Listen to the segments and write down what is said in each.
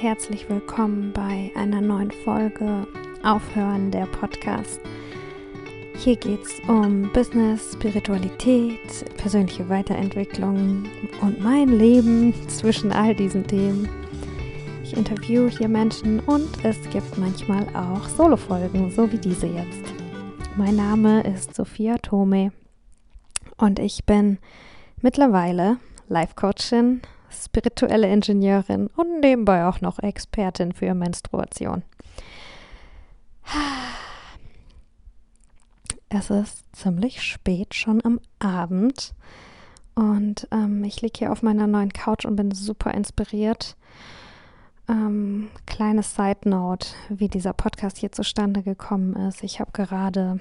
herzlich willkommen bei einer neuen Folge Aufhören der Podcast. Hier geht es um Business, Spiritualität, persönliche Weiterentwicklung und mein Leben zwischen all diesen Themen. Ich interviewe hier Menschen und es gibt manchmal auch Solo-Folgen, so wie diese jetzt. Mein Name ist Sophia Tome und ich bin mittlerweile Life-Coachin, spirituelle Ingenieurin und nebenbei auch noch Expertin für Menstruation. Es ist ziemlich spät, schon am Abend. Und ähm, ich liege hier auf meiner neuen Couch und bin super inspiriert. Ähm, kleine Side Note, wie dieser Podcast hier zustande gekommen ist. Ich habe gerade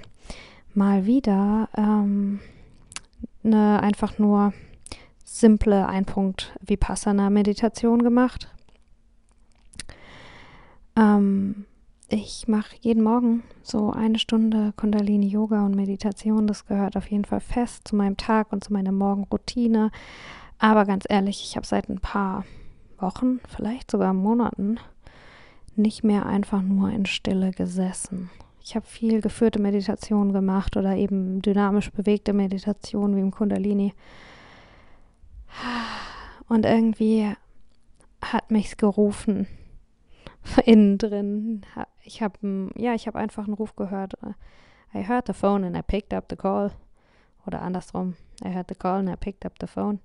mal wieder ähm, eine einfach nur simple Einpunkt Vipassana-Meditation gemacht. Ähm, ich mache jeden Morgen so eine Stunde Kundalini-Yoga und Meditation. Das gehört auf jeden Fall fest zu meinem Tag und zu meiner Morgenroutine. Aber ganz ehrlich, ich habe seit ein paar Wochen, vielleicht sogar Monaten, nicht mehr einfach nur in Stille gesessen. Ich habe viel geführte Meditation gemacht oder eben dynamisch bewegte Meditation wie im Kundalini. Und irgendwie hat mich's gerufen. Innen drin. Ich habe ja, ich habe einfach einen Ruf gehört. I heard the phone and I picked up the call. Oder andersrum. I heard the call and I picked up the phone.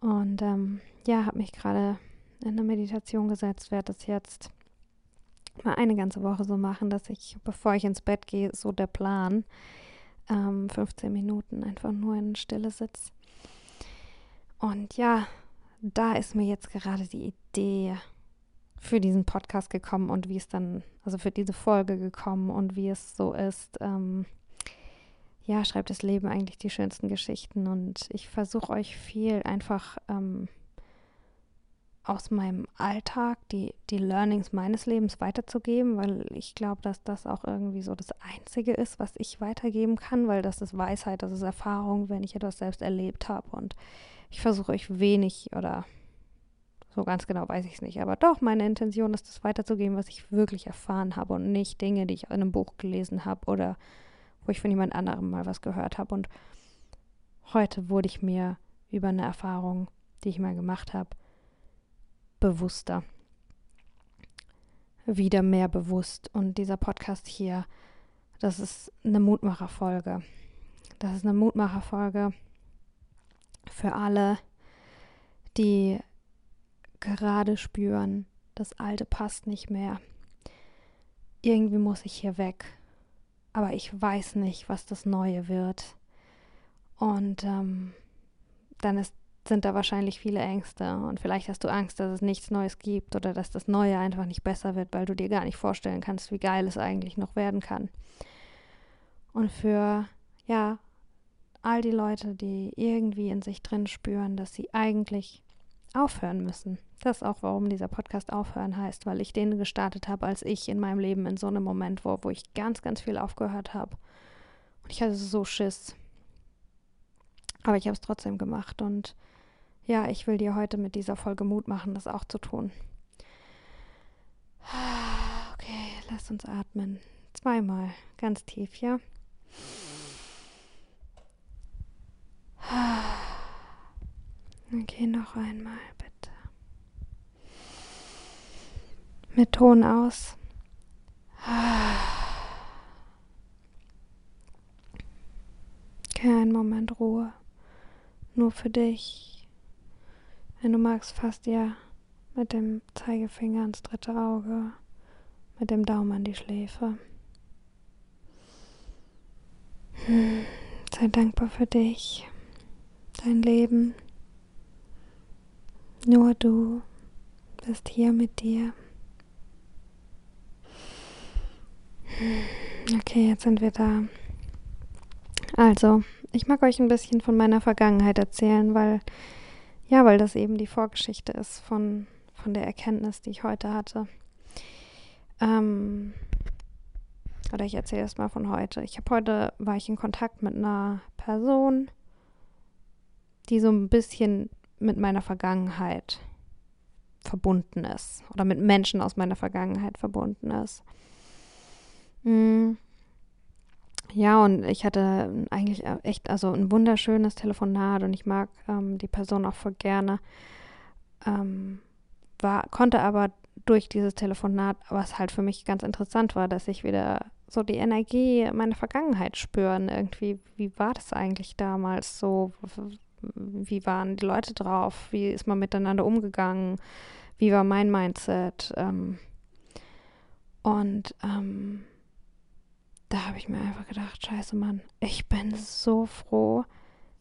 Und ähm, ja, habe mich gerade in eine Meditation gesetzt, werde das jetzt mal eine ganze Woche so machen, dass ich, bevor ich ins Bett gehe, so der Plan, ähm, 15 Minuten einfach nur in Stille sitze und ja, da ist mir jetzt gerade die Idee für diesen Podcast gekommen und wie es dann, also für diese Folge gekommen und wie es so ist. Ähm, ja, schreibt das Leben eigentlich die schönsten Geschichten und ich versuche euch viel einfach ähm, aus meinem Alltag die, die Learnings meines Lebens weiterzugeben, weil ich glaube, dass das auch irgendwie so das Einzige ist, was ich weitergeben kann, weil das ist Weisheit, das ist Erfahrung, wenn ich etwas selbst erlebt habe und ich versuche euch wenig oder so ganz genau weiß ich es nicht, aber doch, meine Intention ist, das weiterzugeben, was ich wirklich erfahren habe und nicht Dinge, die ich in einem Buch gelesen habe oder wo ich von jemand anderem mal was gehört habe. Und heute wurde ich mir über eine Erfahrung, die ich mal gemacht habe, bewusster. Wieder mehr bewusst. Und dieser Podcast hier, das ist eine Mutmacherfolge. Das ist eine Mutmacherfolge für alle, die gerade spüren, das Alte passt nicht mehr. Irgendwie muss ich hier weg, aber ich weiß nicht, was das Neue wird. Und ähm, dann ist, sind da wahrscheinlich viele Ängste. Und vielleicht hast du Angst, dass es nichts Neues gibt oder dass das Neue einfach nicht besser wird, weil du dir gar nicht vorstellen kannst, wie geil es eigentlich noch werden kann. Und für, ja, all die Leute, die irgendwie in sich drin spüren, dass sie eigentlich aufhören müssen. Das ist auch, warum dieser Podcast aufhören heißt, weil ich den gestartet habe, als ich in meinem Leben in so einem Moment war, wo ich ganz, ganz viel aufgehört habe. Und ich hatte so Schiss. Aber ich habe es trotzdem gemacht und ja, ich will dir heute mit dieser Folge Mut machen, das auch zu tun. Okay, lass uns atmen. Zweimal, ganz tief, ja. Okay, noch einmal bitte. Mit Ton aus. Kein Moment Ruhe. Nur für dich. Wenn du magst, fasst ja mit dem Zeigefinger ans dritte Auge, mit dem Daumen an die Schläfe. Hm, sei dankbar für dich dein Leben. Nur du bist hier mit dir. Okay, jetzt sind wir da. Also, ich mag euch ein bisschen von meiner Vergangenheit erzählen, weil, ja, weil das eben die Vorgeschichte ist von, von der Erkenntnis, die ich heute hatte. Ähm, oder ich erzähle es mal von heute. Ich habe heute, war ich in Kontakt mit einer Person, die so ein bisschen mit meiner Vergangenheit verbunden ist oder mit Menschen aus meiner Vergangenheit verbunden ist. Mm. Ja, und ich hatte eigentlich echt also ein wunderschönes Telefonat und ich mag ähm, die Person auch voll gerne. Ähm, war, konnte aber durch dieses Telefonat, was halt für mich ganz interessant war, dass ich wieder so die Energie meiner Vergangenheit spüren. Irgendwie, wie war das eigentlich damals so? Wie waren die Leute drauf? Wie ist man miteinander umgegangen? Wie war mein Mindset? Ähm, und ähm, da habe ich mir einfach gedacht, scheiße Mann, ich bin so froh,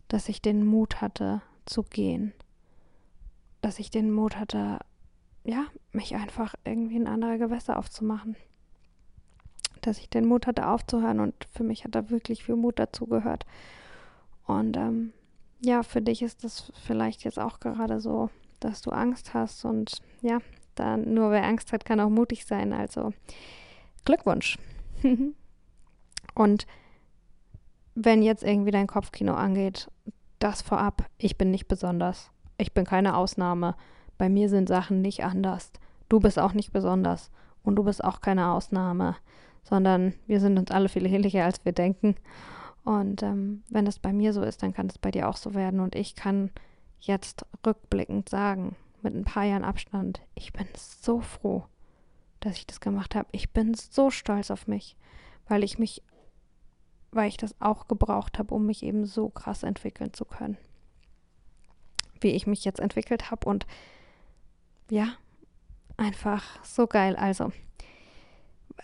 dass ich den Mut hatte zu gehen. Dass ich den Mut hatte, ja, mich einfach irgendwie in andere Gewässer aufzumachen. Dass ich den Mut hatte aufzuhören und für mich hat da wirklich viel Mut dazu gehört. Und ähm, ja, für dich ist das vielleicht jetzt auch gerade so, dass du Angst hast und ja, dann nur wer Angst hat, kann auch mutig sein. Also Glückwunsch. und wenn jetzt irgendwie dein Kopfkino angeht, das vorab, ich bin nicht besonders. Ich bin keine Ausnahme. Bei mir sind Sachen nicht anders. Du bist auch nicht besonders. Und du bist auch keine Ausnahme. Sondern wir sind uns alle viel ähnlicher, als wir denken. Und ähm, wenn das bei mir so ist, dann kann es bei dir auch so werden. Und ich kann jetzt rückblickend sagen, mit ein paar Jahren Abstand, ich bin so froh, dass ich das gemacht habe. Ich bin so stolz auf mich, weil ich mich, weil ich das auch gebraucht habe, um mich eben so krass entwickeln zu können. Wie ich mich jetzt entwickelt habe und ja, einfach so geil. Also,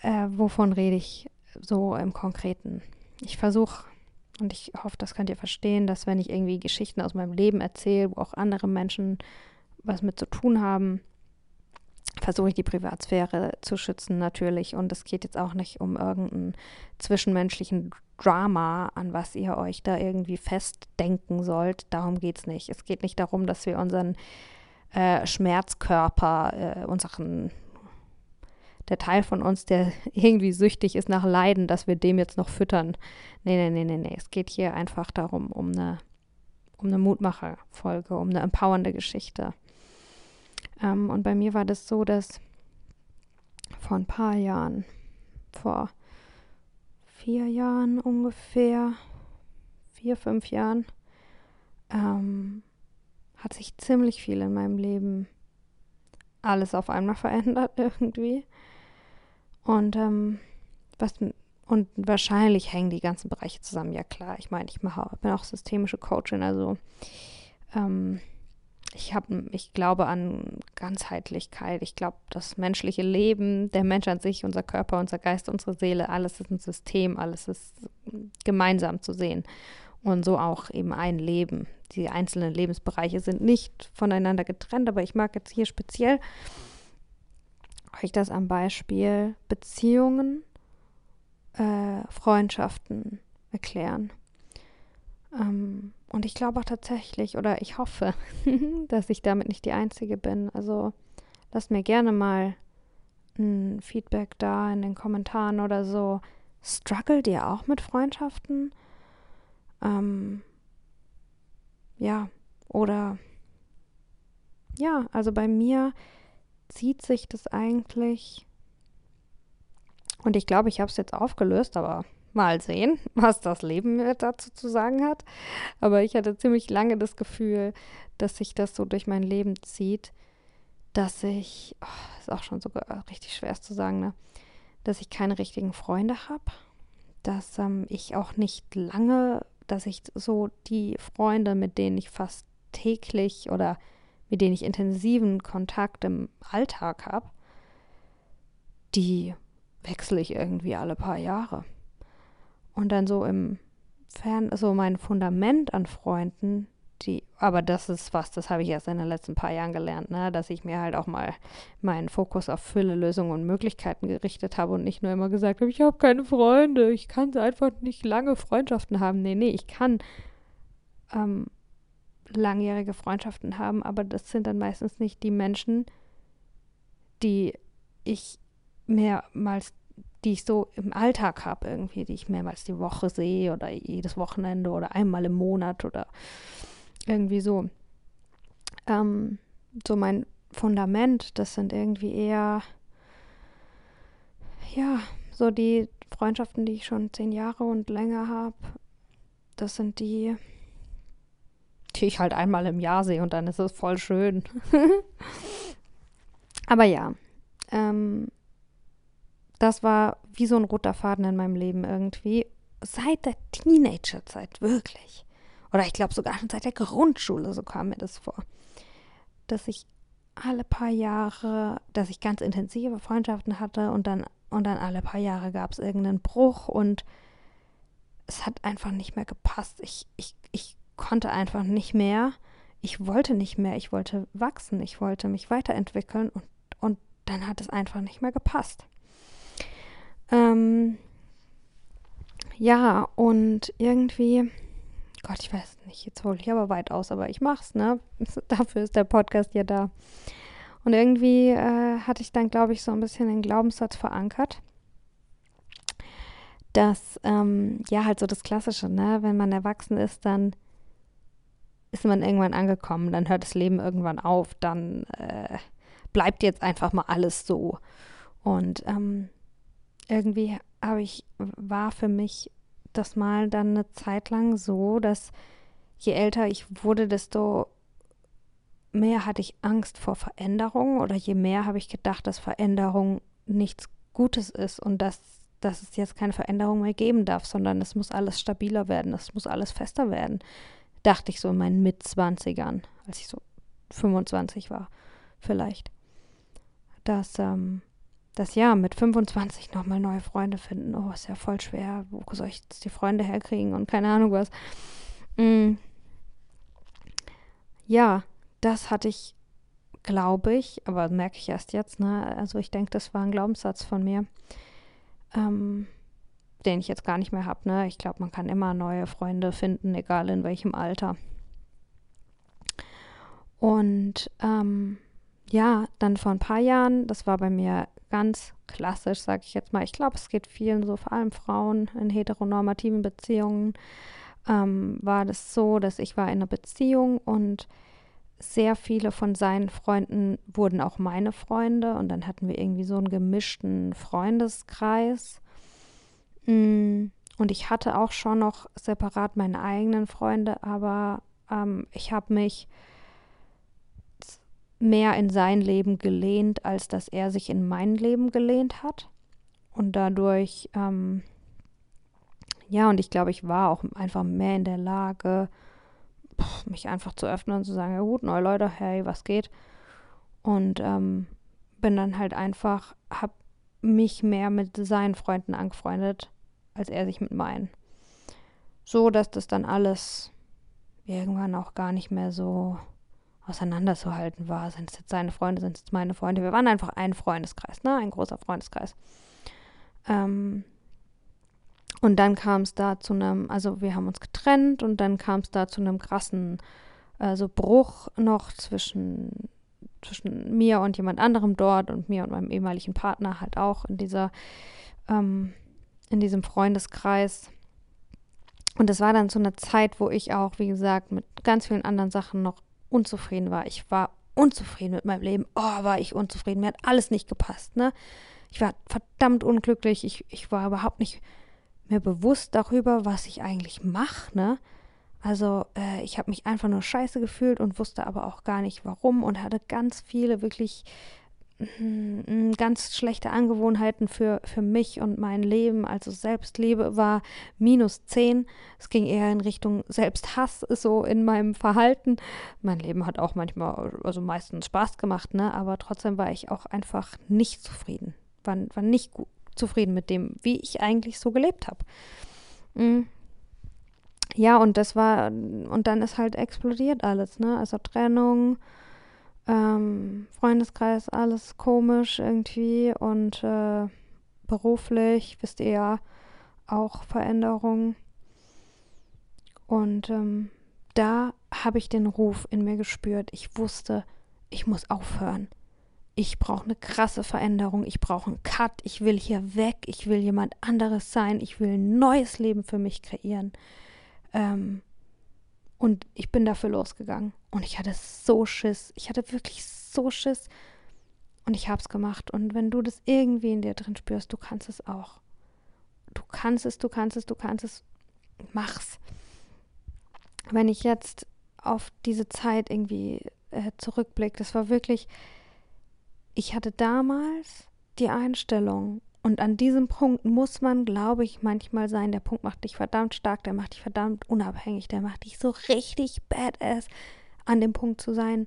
äh, wovon rede ich so im Konkreten? Ich versuche, und ich hoffe, das könnt ihr verstehen, dass wenn ich irgendwie Geschichten aus meinem Leben erzähle, wo auch andere Menschen was mit zu tun haben, versuche ich die Privatsphäre zu schützen natürlich. Und es geht jetzt auch nicht um irgendeinen zwischenmenschlichen Drama, an was ihr euch da irgendwie festdenken sollt. Darum geht es nicht. Es geht nicht darum, dass wir unseren äh, Schmerzkörper, äh, unseren der Teil von uns, der irgendwie süchtig ist nach Leiden, dass wir dem jetzt noch füttern. Nee, nee, nee, nee, nee. Es geht hier einfach darum, um eine, um eine Mutmacherfolge, um eine empowernde Geschichte. Ähm, und bei mir war das so, dass vor ein paar Jahren, vor vier Jahren ungefähr, vier, fünf Jahren, ähm, hat sich ziemlich viel in meinem Leben alles auf einmal verändert irgendwie. Und ähm, was und wahrscheinlich hängen die ganzen Bereiche zusammen. Ja klar, ich meine, ich mache, bin auch systemische Coachin, also ähm, ich habe, ich glaube an Ganzheitlichkeit. Ich glaube, das menschliche Leben, der Mensch an sich, unser Körper, unser Geist, unsere Seele, alles ist ein System, alles ist gemeinsam zu sehen und so auch eben ein Leben. Die einzelnen Lebensbereiche sind nicht voneinander getrennt, aber ich mag jetzt hier speziell euch das am Beispiel Beziehungen, äh, Freundschaften erklären. Ähm, und ich glaube auch tatsächlich, oder ich hoffe, dass ich damit nicht die Einzige bin. Also lasst mir gerne mal ein Feedback da in den Kommentaren oder so. Struggelt ihr auch mit Freundschaften? Ähm, ja, oder ja, also bei mir zieht sich das eigentlich. Und ich glaube, ich habe es jetzt aufgelöst, aber mal sehen, was das Leben dazu zu sagen hat. Aber ich hatte ziemlich lange das Gefühl, dass sich das so durch mein Leben zieht, dass ich, oh, ist auch schon sogar richtig schwer zu sagen, ne? dass ich keine richtigen Freunde habe, dass ähm, ich auch nicht lange dass ich so die Freunde, mit denen ich fast täglich oder mit denen ich intensiven Kontakt im Alltag habe, die wechsle ich irgendwie alle paar Jahre. Und dann so im Fern, so mein Fundament an Freunden, die, aber das ist was, das habe ich erst in den letzten paar Jahren gelernt, ne? dass ich mir halt auch mal meinen Fokus auf Fülle, Lösungen und Möglichkeiten gerichtet habe und nicht nur immer gesagt habe, ich habe keine Freunde, ich kann einfach nicht lange Freundschaften haben. Nee, nee, ich kann ähm, langjährige Freundschaften haben, aber das sind dann meistens nicht die Menschen, die ich mehrmals, die ich so im Alltag habe, irgendwie, die ich mehrmals die Woche sehe oder jedes Wochenende oder einmal im Monat oder irgendwie so. Ähm, so mein Fundament. Das sind irgendwie eher, ja, so die Freundschaften, die ich schon zehn Jahre und länger habe. Das sind die, die ich halt einmal im Jahr sehe und dann ist es voll schön. Aber ja, ähm, das war wie so ein roter Faden in meinem Leben irgendwie. Seit der Teenagerzeit, wirklich. Oder ich glaube sogar schon seit der Grundschule, so kam mir das vor. Dass ich alle paar Jahre, dass ich ganz intensive Freundschaften hatte und dann, und dann alle paar Jahre gab es irgendeinen Bruch und es hat einfach nicht mehr gepasst. Ich, ich, ich konnte einfach nicht mehr. Ich wollte nicht mehr. Ich wollte wachsen. Ich wollte mich weiterentwickeln und, und dann hat es einfach nicht mehr gepasst. Ähm, ja, und irgendwie, Gott, ich weiß nicht, jetzt hole ich aber weit aus, aber ich mach's, ne? Dafür ist der Podcast ja da. Und irgendwie äh, hatte ich dann, glaube ich, so ein bisschen den Glaubenssatz verankert, dass, ähm, ja, halt so das Klassische, ne? Wenn man erwachsen ist, dann ist man irgendwann angekommen, dann hört das Leben irgendwann auf, dann äh, bleibt jetzt einfach mal alles so. Und ähm, irgendwie habe ich, war für mich das mal dann eine Zeit lang so, dass je älter ich wurde, desto mehr hatte ich Angst vor Veränderung oder je mehr habe ich gedacht, dass Veränderung nichts Gutes ist und dass, dass es jetzt keine Veränderung mehr geben darf, sondern es muss alles stabiler werden, es muss alles fester werden. Dachte ich so in meinen Mitzwanzigern, als ich so 25 war, vielleicht. Dass, ähm, das ja mit 25 nochmal neue Freunde finden, oh, ist ja voll schwer. Wo soll ich jetzt die Freunde herkriegen und keine Ahnung was. Mm. Ja, das hatte ich, glaube ich, aber merke ich erst jetzt, ne? Also ich denke, das war ein Glaubenssatz von mir, ähm, den ich jetzt gar nicht mehr habe, ne? Ich glaube, man kann immer neue Freunde finden, egal in welchem Alter. Und ähm, ja, dann vor ein paar Jahren, das war bei mir ganz klassisch, sage ich jetzt mal. Ich glaube, es geht vielen so, vor allem Frauen in heteronormativen Beziehungen, ähm, war das so, dass ich war in einer Beziehung und sehr viele von seinen Freunden wurden auch meine Freunde und dann hatten wir irgendwie so einen gemischten Freundeskreis. Mm, und ich hatte auch schon noch separat meine eigenen Freunde, aber ähm, ich habe mich mehr in sein Leben gelehnt, als dass er sich in mein Leben gelehnt hat. Und dadurch, ähm, ja, und ich glaube, ich war auch einfach mehr in der Lage, mich einfach zu öffnen und zu sagen, ja gut, neue Leute, hey, was geht? Und ähm, bin dann halt einfach, hab mich mehr mit seinen Freunden angefreundet, als er sich mit meinen. So, dass das dann alles irgendwann auch gar nicht mehr so auseinanderzuhalten war. Sind es jetzt seine Freunde, sind es jetzt meine Freunde? Wir waren einfach ein Freundeskreis, ne? Ein großer Freundeskreis. Ähm, und dann kam es da zu einem, also wir haben uns getrennt und dann kam es da zu einem krassen also Bruch noch zwischen, zwischen mir und jemand anderem dort und mir und meinem ehemaligen Partner halt auch in dieser, ähm, in diesem Freundeskreis. Und es war dann so eine Zeit, wo ich auch, wie gesagt, mit ganz vielen anderen Sachen noch unzufrieden war. Ich war unzufrieden mit meinem Leben. Oh, war ich unzufrieden. Mir hat alles nicht gepasst, ne? Ich war verdammt unglücklich. Ich, ich war überhaupt nicht mehr bewusst darüber, was ich eigentlich mache, ne? Also äh, ich habe mich einfach nur scheiße gefühlt und wusste aber auch gar nicht warum und hatte ganz viele wirklich ganz schlechte Angewohnheiten für, für mich und mein Leben. Also Selbstliebe war minus 10. Es ging eher in Richtung Selbsthass, so in meinem Verhalten. Mein Leben hat auch manchmal, also meistens Spaß gemacht, ne? Aber trotzdem war ich auch einfach nicht zufrieden. War, war nicht gut, zufrieden mit dem, wie ich eigentlich so gelebt habe. Mhm. Ja, und das war, und dann ist halt explodiert alles, ne? Also Trennung, ähm, Freundeskreis, alles komisch irgendwie und äh, beruflich, wisst ihr ja, auch Veränderungen. Und ähm, da habe ich den Ruf in mir gespürt. Ich wusste, ich muss aufhören. Ich brauche eine krasse Veränderung. Ich brauche einen Cut. Ich will hier weg. Ich will jemand anderes sein. Ich will ein neues Leben für mich kreieren. Ähm, und ich bin dafür losgegangen. Und ich hatte so Schiss. Ich hatte wirklich so Schiss. Und ich habe es gemacht. Und wenn du das irgendwie in dir drin spürst, du kannst es auch. Du kannst es, du kannst es, du kannst es. Mach's. Wenn ich jetzt auf diese Zeit irgendwie äh, zurückblicke, das war wirklich, ich hatte damals die Einstellung, und an diesem Punkt muss man, glaube ich, manchmal sein. Der Punkt macht dich verdammt stark, der macht dich verdammt unabhängig, der macht dich so richtig badass. An dem Punkt zu sein,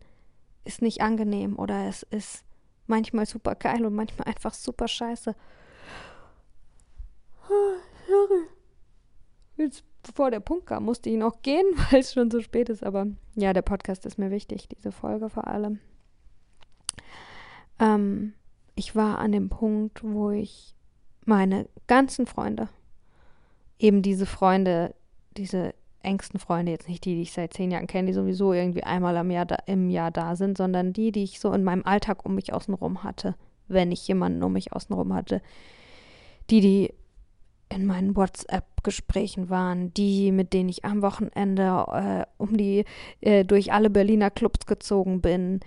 ist nicht angenehm oder es ist manchmal super geil und manchmal einfach super scheiße. sorry. Jetzt, bevor der Punkt kam, musste ich noch gehen, weil es schon so spät ist. Aber ja, der Podcast ist mir wichtig, diese Folge vor allem. Ähm, ich war an dem Punkt, wo ich meine ganzen Freunde, eben diese Freunde, diese engsten Freunde, jetzt nicht die, die ich seit zehn Jahren kenne, die sowieso irgendwie einmal im Jahr, da, im Jahr da sind, sondern die, die ich so in meinem Alltag um mich außenrum hatte, wenn ich jemanden um mich außenrum hatte. Die, die in meinen WhatsApp-Gesprächen waren, die, mit denen ich am Wochenende äh, um die, äh, durch alle Berliner Clubs gezogen bin.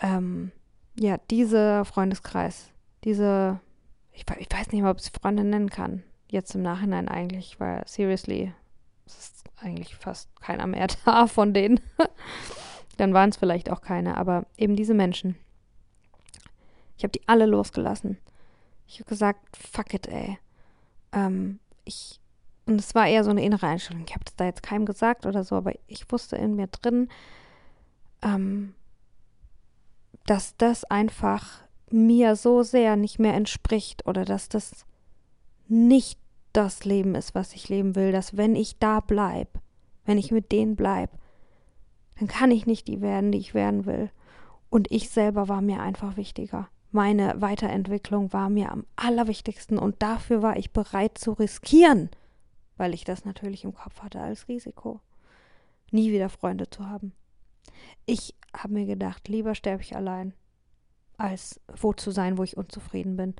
Ähm, ja, dieser Freundeskreis, diese, ich, ich weiß nicht mal, ob ich es Freunde nennen kann, jetzt im Nachhinein eigentlich, weil seriously, es ist eigentlich fast keiner mehr da von denen. Dann waren es vielleicht auch keine, aber eben diese Menschen. Ich habe die alle losgelassen. Ich habe gesagt, fuck it, ey. Ähm, ich, und es war eher so eine innere Einstellung. Ich habe das da jetzt keinem gesagt oder so, aber ich wusste in mir drin, ähm, dass das einfach mir so sehr nicht mehr entspricht oder dass das nicht das Leben ist, was ich leben will, dass wenn ich da bleibe, wenn ich mit denen bleibe, dann kann ich nicht die werden, die ich werden will. Und ich selber war mir einfach wichtiger. Meine Weiterentwicklung war mir am allerwichtigsten und dafür war ich bereit zu riskieren, weil ich das natürlich im Kopf hatte als Risiko, nie wieder Freunde zu haben. Ich habe mir gedacht, lieber sterbe ich allein, als wo zu sein, wo ich unzufrieden bin.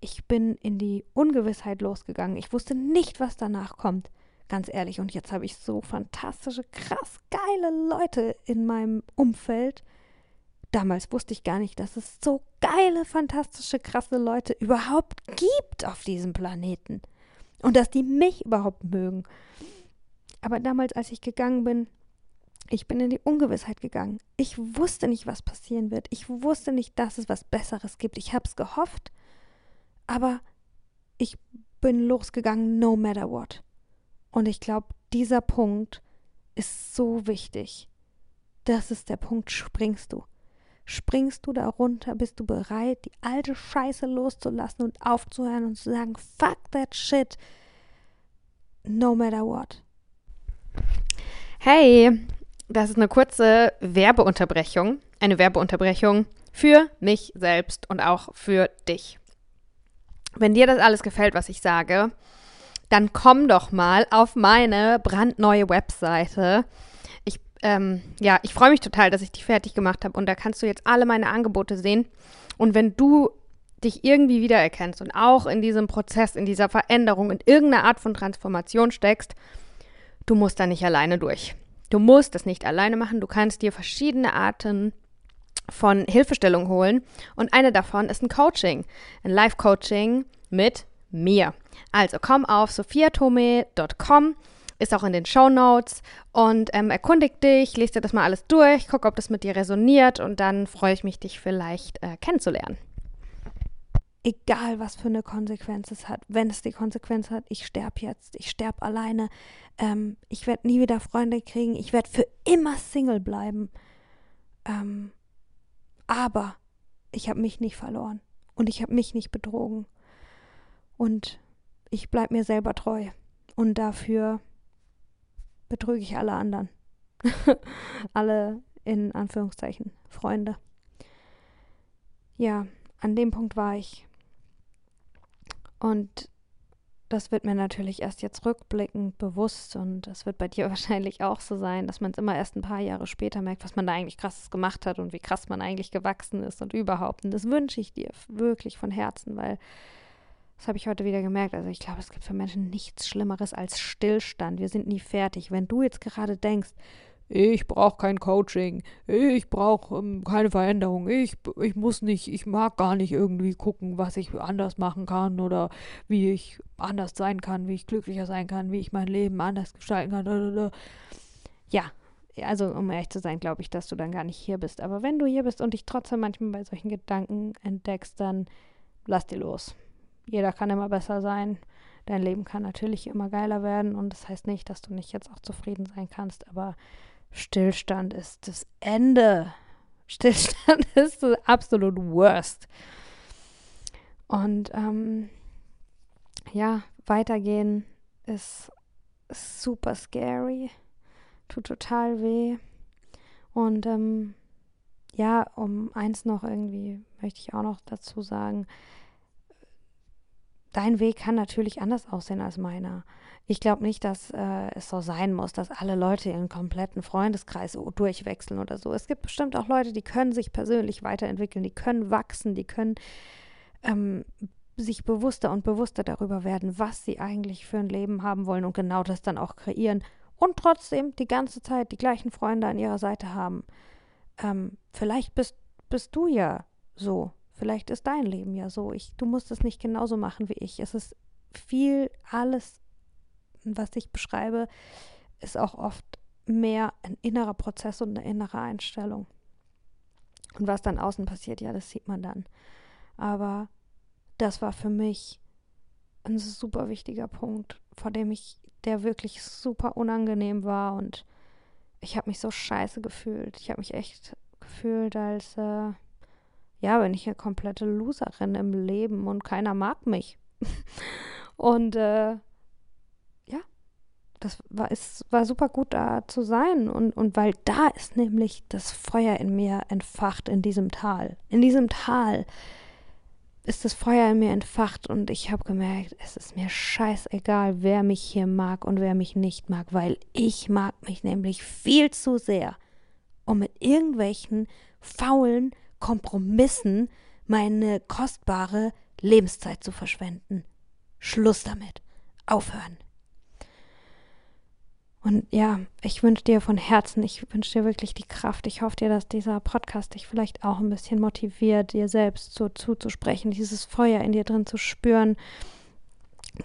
Ich bin in die Ungewissheit losgegangen. Ich wusste nicht, was danach kommt. Ganz ehrlich. Und jetzt habe ich so fantastische, krass geile Leute in meinem Umfeld. Damals wusste ich gar nicht, dass es so geile, fantastische, krasse Leute überhaupt gibt auf diesem Planeten. Und dass die mich überhaupt mögen. Aber damals, als ich gegangen bin, ich bin in die Ungewissheit gegangen. Ich wusste nicht, was passieren wird. Ich wusste nicht, dass es was Besseres gibt. Ich habe es gehofft, aber ich bin losgegangen, no matter what. Und ich glaube, dieser Punkt ist so wichtig. Das ist der Punkt, springst du. Springst du darunter, bist du bereit, die alte Scheiße loszulassen und aufzuhören und zu sagen, fuck that shit, no matter what. Hey, das ist eine kurze Werbeunterbrechung. Eine Werbeunterbrechung für mich selbst und auch für dich. Wenn dir das alles gefällt, was ich sage, dann komm doch mal auf meine brandneue Webseite. Ich, ähm, ja, ich freue mich total, dass ich die fertig gemacht habe und da kannst du jetzt alle meine Angebote sehen. Und wenn du dich irgendwie wiedererkennst und auch in diesem Prozess, in dieser Veränderung, in irgendeiner Art von Transformation steckst, du musst da nicht alleine durch. Du musst das nicht alleine machen. Du kannst dir verschiedene Arten von Hilfestellung holen. Und eine davon ist ein Coaching, ein Live-Coaching mit mir. Also komm auf sophiatome.com, ist auch in den Show Notes und ähm, erkundig dich, lest dir das mal alles durch, guck, ob das mit dir resoniert und dann freue ich mich, dich vielleicht äh, kennenzulernen egal was für eine Konsequenz es hat, wenn es die Konsequenz hat, ich sterbe jetzt, ich sterbe alleine, ähm, ich werde nie wieder Freunde kriegen, ich werde für immer Single bleiben. Ähm, aber ich habe mich nicht verloren und ich habe mich nicht betrogen und ich bleibe mir selber treu und dafür betrüge ich alle anderen. alle in Anführungszeichen Freunde. Ja, an dem Punkt war ich. Und das wird mir natürlich erst jetzt rückblickend bewusst und das wird bei dir wahrscheinlich auch so sein, dass man es immer erst ein paar Jahre später merkt, was man da eigentlich krasses gemacht hat und wie krass man eigentlich gewachsen ist und überhaupt. Und das wünsche ich dir wirklich von Herzen, weil das habe ich heute wieder gemerkt. Also ich glaube, es gibt für Menschen nichts Schlimmeres als Stillstand. Wir sind nie fertig. Wenn du jetzt gerade denkst, ich brauche kein Coaching, ich brauche ähm, keine Veränderung, ich, ich muss nicht, ich mag gar nicht irgendwie gucken, was ich anders machen kann oder wie ich anders sein kann, wie ich glücklicher sein kann, wie ich mein Leben anders gestalten kann. Ja, also um ehrlich zu sein, glaube ich, dass du dann gar nicht hier bist. Aber wenn du hier bist und dich trotzdem manchmal bei solchen Gedanken entdeckst, dann lass dir los. Jeder kann immer besser sein. Dein Leben kann natürlich immer geiler werden und das heißt nicht, dass du nicht jetzt auch zufrieden sein kannst, aber Stillstand ist das Ende. Stillstand ist das absolut worst. Und ähm, ja, weitergehen ist, super scary, tut total weh. Und ähm, ja, um eins noch irgendwie möchte ich auch noch dazu sagen, dein Weg kann natürlich anders aussehen als meiner. Ich glaube nicht, dass äh, es so sein muss, dass alle Leute ihren kompletten Freundeskreis durchwechseln oder so. Es gibt bestimmt auch Leute, die können sich persönlich weiterentwickeln, die können wachsen, die können ähm, sich bewusster und bewusster darüber werden, was sie eigentlich für ein Leben haben wollen und genau das dann auch kreieren und trotzdem die ganze Zeit die gleichen Freunde an ihrer Seite haben. Ähm, vielleicht bist, bist du ja so Vielleicht ist dein Leben ja so. Ich, du musst es nicht genauso machen wie ich. Es ist viel, alles, was ich beschreibe, ist auch oft mehr ein innerer Prozess und eine innere Einstellung. Und was dann außen passiert, ja, das sieht man dann. Aber das war für mich ein super wichtiger Punkt, vor dem ich, der wirklich super unangenehm war und ich habe mich so scheiße gefühlt. Ich habe mich echt gefühlt, als äh, ja, bin ich eine komplette Loserin im Leben und keiner mag mich. und äh, ja, das war, es war super gut da zu sein. Und, und weil da ist nämlich das Feuer in mir entfacht in diesem Tal. In diesem Tal ist das Feuer in mir entfacht und ich habe gemerkt, es ist mir scheißegal, wer mich hier mag und wer mich nicht mag, weil ich mag mich nämlich viel zu sehr, um mit irgendwelchen faulen, Kompromissen meine kostbare Lebenszeit zu verschwenden. Schluss damit. Aufhören. Und ja, ich wünsche dir von Herzen, ich wünsche dir wirklich die Kraft. Ich hoffe dir, dass dieser Podcast dich vielleicht auch ein bisschen motiviert, dir selbst so zuzusprechen, dieses Feuer in dir drin zu spüren.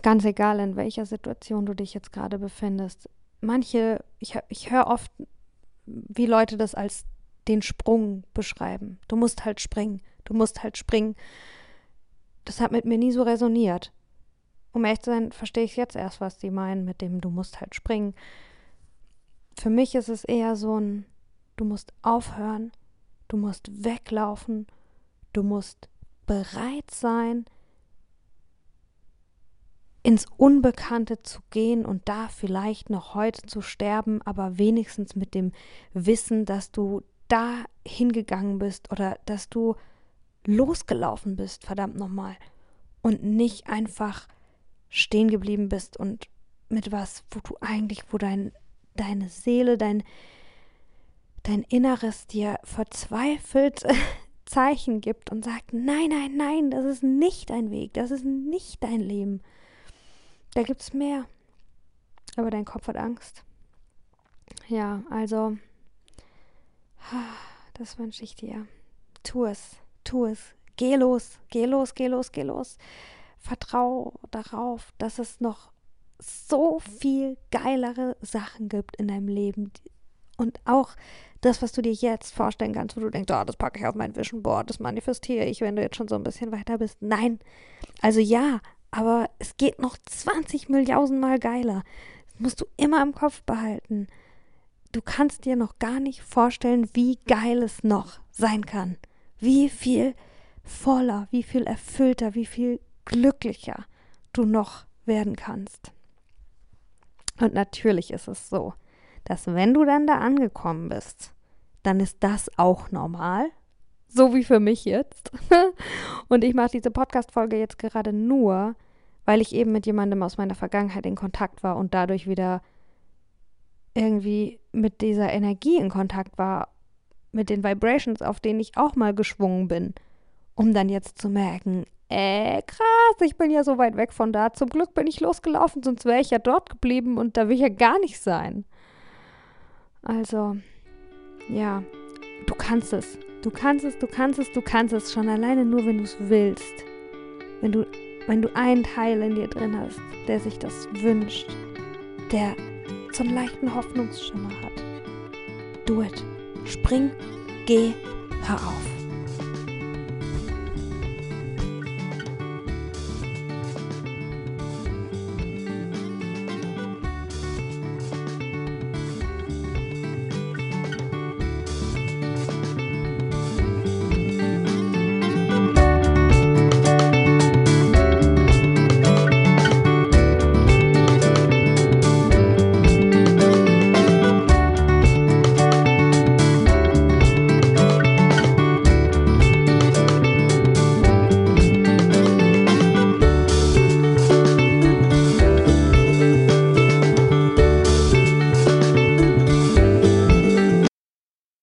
Ganz egal, in welcher Situation du dich jetzt gerade befindest. Manche, ich, ich höre oft, wie Leute das als den Sprung beschreiben. Du musst halt springen. Du musst halt springen. Das hat mit mir nie so resoniert. Um ehrlich zu sein, verstehe ich jetzt erst, was die meinen mit dem Du musst halt springen. Für mich ist es eher so ein Du musst aufhören, du musst weglaufen, du musst bereit sein, ins Unbekannte zu gehen und da vielleicht noch heute zu sterben, aber wenigstens mit dem Wissen, dass du da hingegangen bist oder dass du losgelaufen bist, verdammt nochmal, und nicht einfach stehen geblieben bist und mit was, wo du eigentlich, wo dein, deine Seele, dein, dein Inneres dir verzweifelt Zeichen gibt und sagt, nein, nein, nein, das ist nicht dein Weg, das ist nicht dein Leben. Da gibt es mehr. Aber dein Kopf hat Angst. Ja, also das wünsche ich dir. Tu es, tu es. Geh los, geh los, geh los, geh los. Vertrau darauf, dass es noch so viel geilere Sachen gibt in deinem Leben. Und auch das, was du dir jetzt vorstellen kannst, wo du denkst, oh, das packe ich auf mein Vision Board, das manifestiere ich, wenn du jetzt schon so ein bisschen weiter bist. Nein. Also ja, aber es geht noch 20 Milliarden Mal geiler. Das musst du immer im Kopf behalten du kannst dir noch gar nicht vorstellen, wie geil es noch sein kann. Wie viel voller, wie viel erfüllter, wie viel glücklicher du noch werden kannst. Und natürlich ist es so, dass wenn du dann da angekommen bist, dann ist das auch normal, so wie für mich jetzt. Und ich mache diese Podcast-Folge jetzt gerade nur, weil ich eben mit jemandem aus meiner Vergangenheit in Kontakt war und dadurch wieder irgendwie mit dieser Energie in Kontakt war, mit den Vibrations, auf denen ich auch mal geschwungen bin, um dann jetzt zu merken, äh, krass, ich bin ja so weit weg von da. Zum Glück bin ich losgelaufen, sonst wäre ich ja dort geblieben und da will ich ja gar nicht sein. Also, ja, du kannst es. Du kannst es, du kannst es, du kannst es schon alleine nur, wenn du es willst. Wenn du, wenn du einen Teil in dir drin hast, der sich das wünscht, der zum leichten Hoffnungsschimmer hat. Do it. Spring, geh, hör auf.